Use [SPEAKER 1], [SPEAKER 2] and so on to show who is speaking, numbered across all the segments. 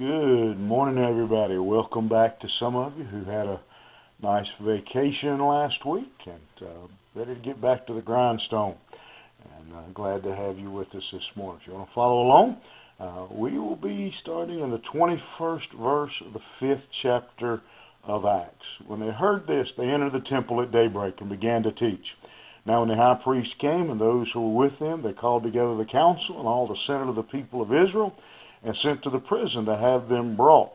[SPEAKER 1] Good morning, everybody. Welcome back to some of you who had a nice vacation last week and uh, ready to get back to the grindstone. And uh, glad to have you with us this morning. If you want to follow along, uh, we will be starting in the 21st verse of the fifth chapter of Acts. When they heard this, they entered the temple at daybreak and began to teach. Now, when the high priest came and those who were with him, they called together the council and all the senate of the people of Israel and sent to the prison to have them brought.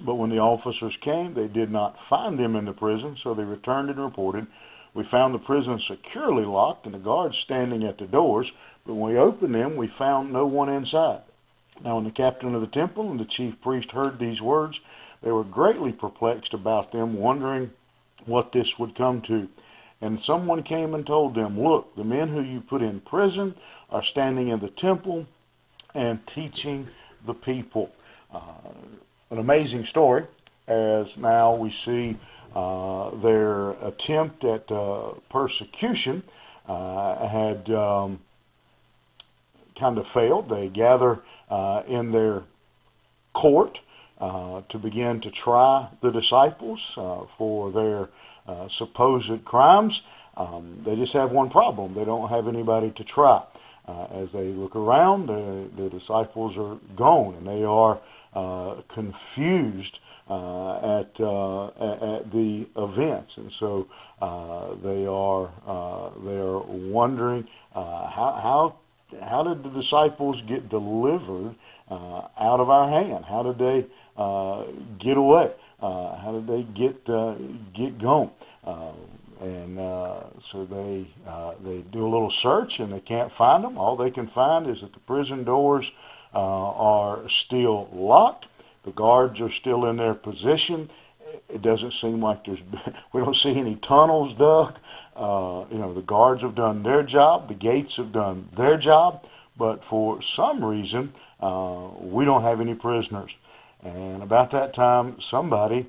[SPEAKER 1] But when the officers came, they did not find them in the prison, so they returned and reported, We found the prison securely locked and the guards standing at the doors, but when we opened them, we found no one inside. Now when the captain of the temple and the chief priest heard these words, they were greatly perplexed about them, wondering what this would come to. And someone came and told them, Look, the men who you put in prison are standing in the temple and teaching the people. Uh, an amazing story as now we see uh, their attempt at uh, persecution uh, had um, kind of failed. They gather uh, in their court uh, to begin to try the disciples for their supposed crimes. Um, they just have one problem. They don't have anybody to try. Uh, as they look around, the, the, disciples are gone and they are uh, confused uh, at, uh, at, the events, and so uh, they are uh, they are wondering how how how did the disciples get delivered out of our hand? How did they get away? how did they get get gone? And uh, so they uh, they do a little search and they can't find them. All they can find is that the prison doors uh, are still locked. The guards are still in their position. It doesn't seem like there's we don't see any tunnels dug. Uh, you know the guards have done their job. The gates have done their job. But for some reason, uh, we don't have any prisoners. And about that time, somebody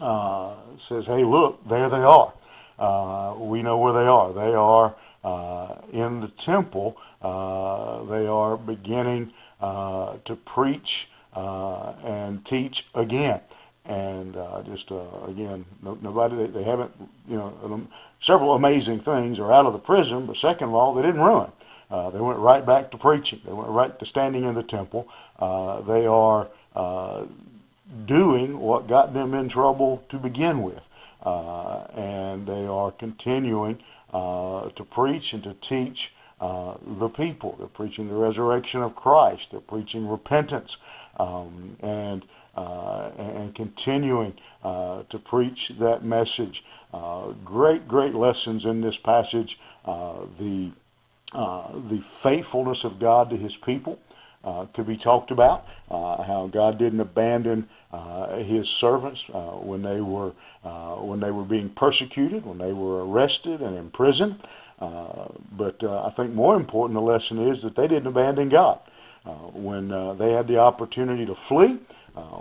[SPEAKER 1] uh, says, "Hey, look, there they are." Uh, we know where they are. They are uh, in the temple. Uh, they are beginning uh, to preach uh, and teach again. And just again, no, nobody they, they, haven't you know um, several amazing things are out of the prison. But second of all, they didn't run. they went right back to preaching. They went right to standing in the temple. they are doing what got them in trouble to begin with. Uh, and they are continuing uh, to preach and to teach uh, the people. They're preaching the resurrection of Christ. They're preaching repentance um, and uh, and continuing uh, to preach that message. Uh, great, great lessons in this passage. the the faithfulness of God to His people could be talked about. how God didn't abandon his servants uh, when they were uh, when they were being persecuted, when they were arrested and imprisoned. but I think more important, the lesson is that they didn't abandon God when they had the opportunity to flee,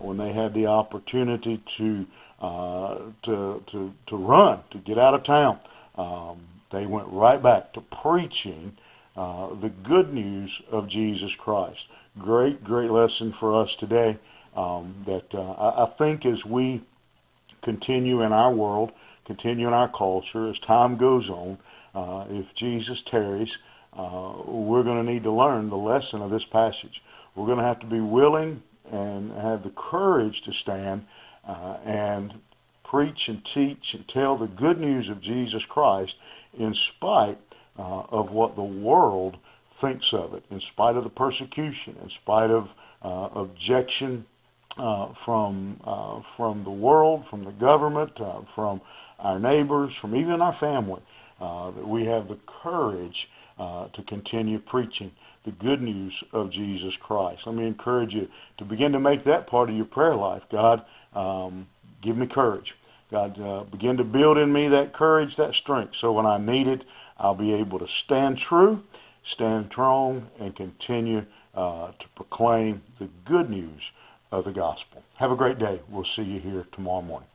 [SPEAKER 1] when they had the opportunity to to to to run, to get out of town. Um, they went right back to preaching uh, the good news of Jesus Christ. Great, great lesson for us today um, that uh, I, I, think as we continue in our world, continue in our culture, as time goes on, uh, if Jesus tarries, uh, we're going to need to learn the lesson of this passage. We're going to have to be willing and have the courage to stand uh, and preach and teach and tell the good news of Jesus Christ in spite uh, of what the world thinks of it, in spite of the persecution, in spite of uh, objection from uh, from the world, from the government, uh, from our neighbors, from even our family, uh, that we have the courage uh, to continue preaching the good news of Jesus Christ. Let me encourage you to begin to make that part of your prayer life. God, um, give me courage. God, uh, begin to build in me that courage, that strength, so when I need it, I'll be able to stand true, stand strong, and continue to proclaim the good news of the gospel. Have a great day. We'll see you here tomorrow morning.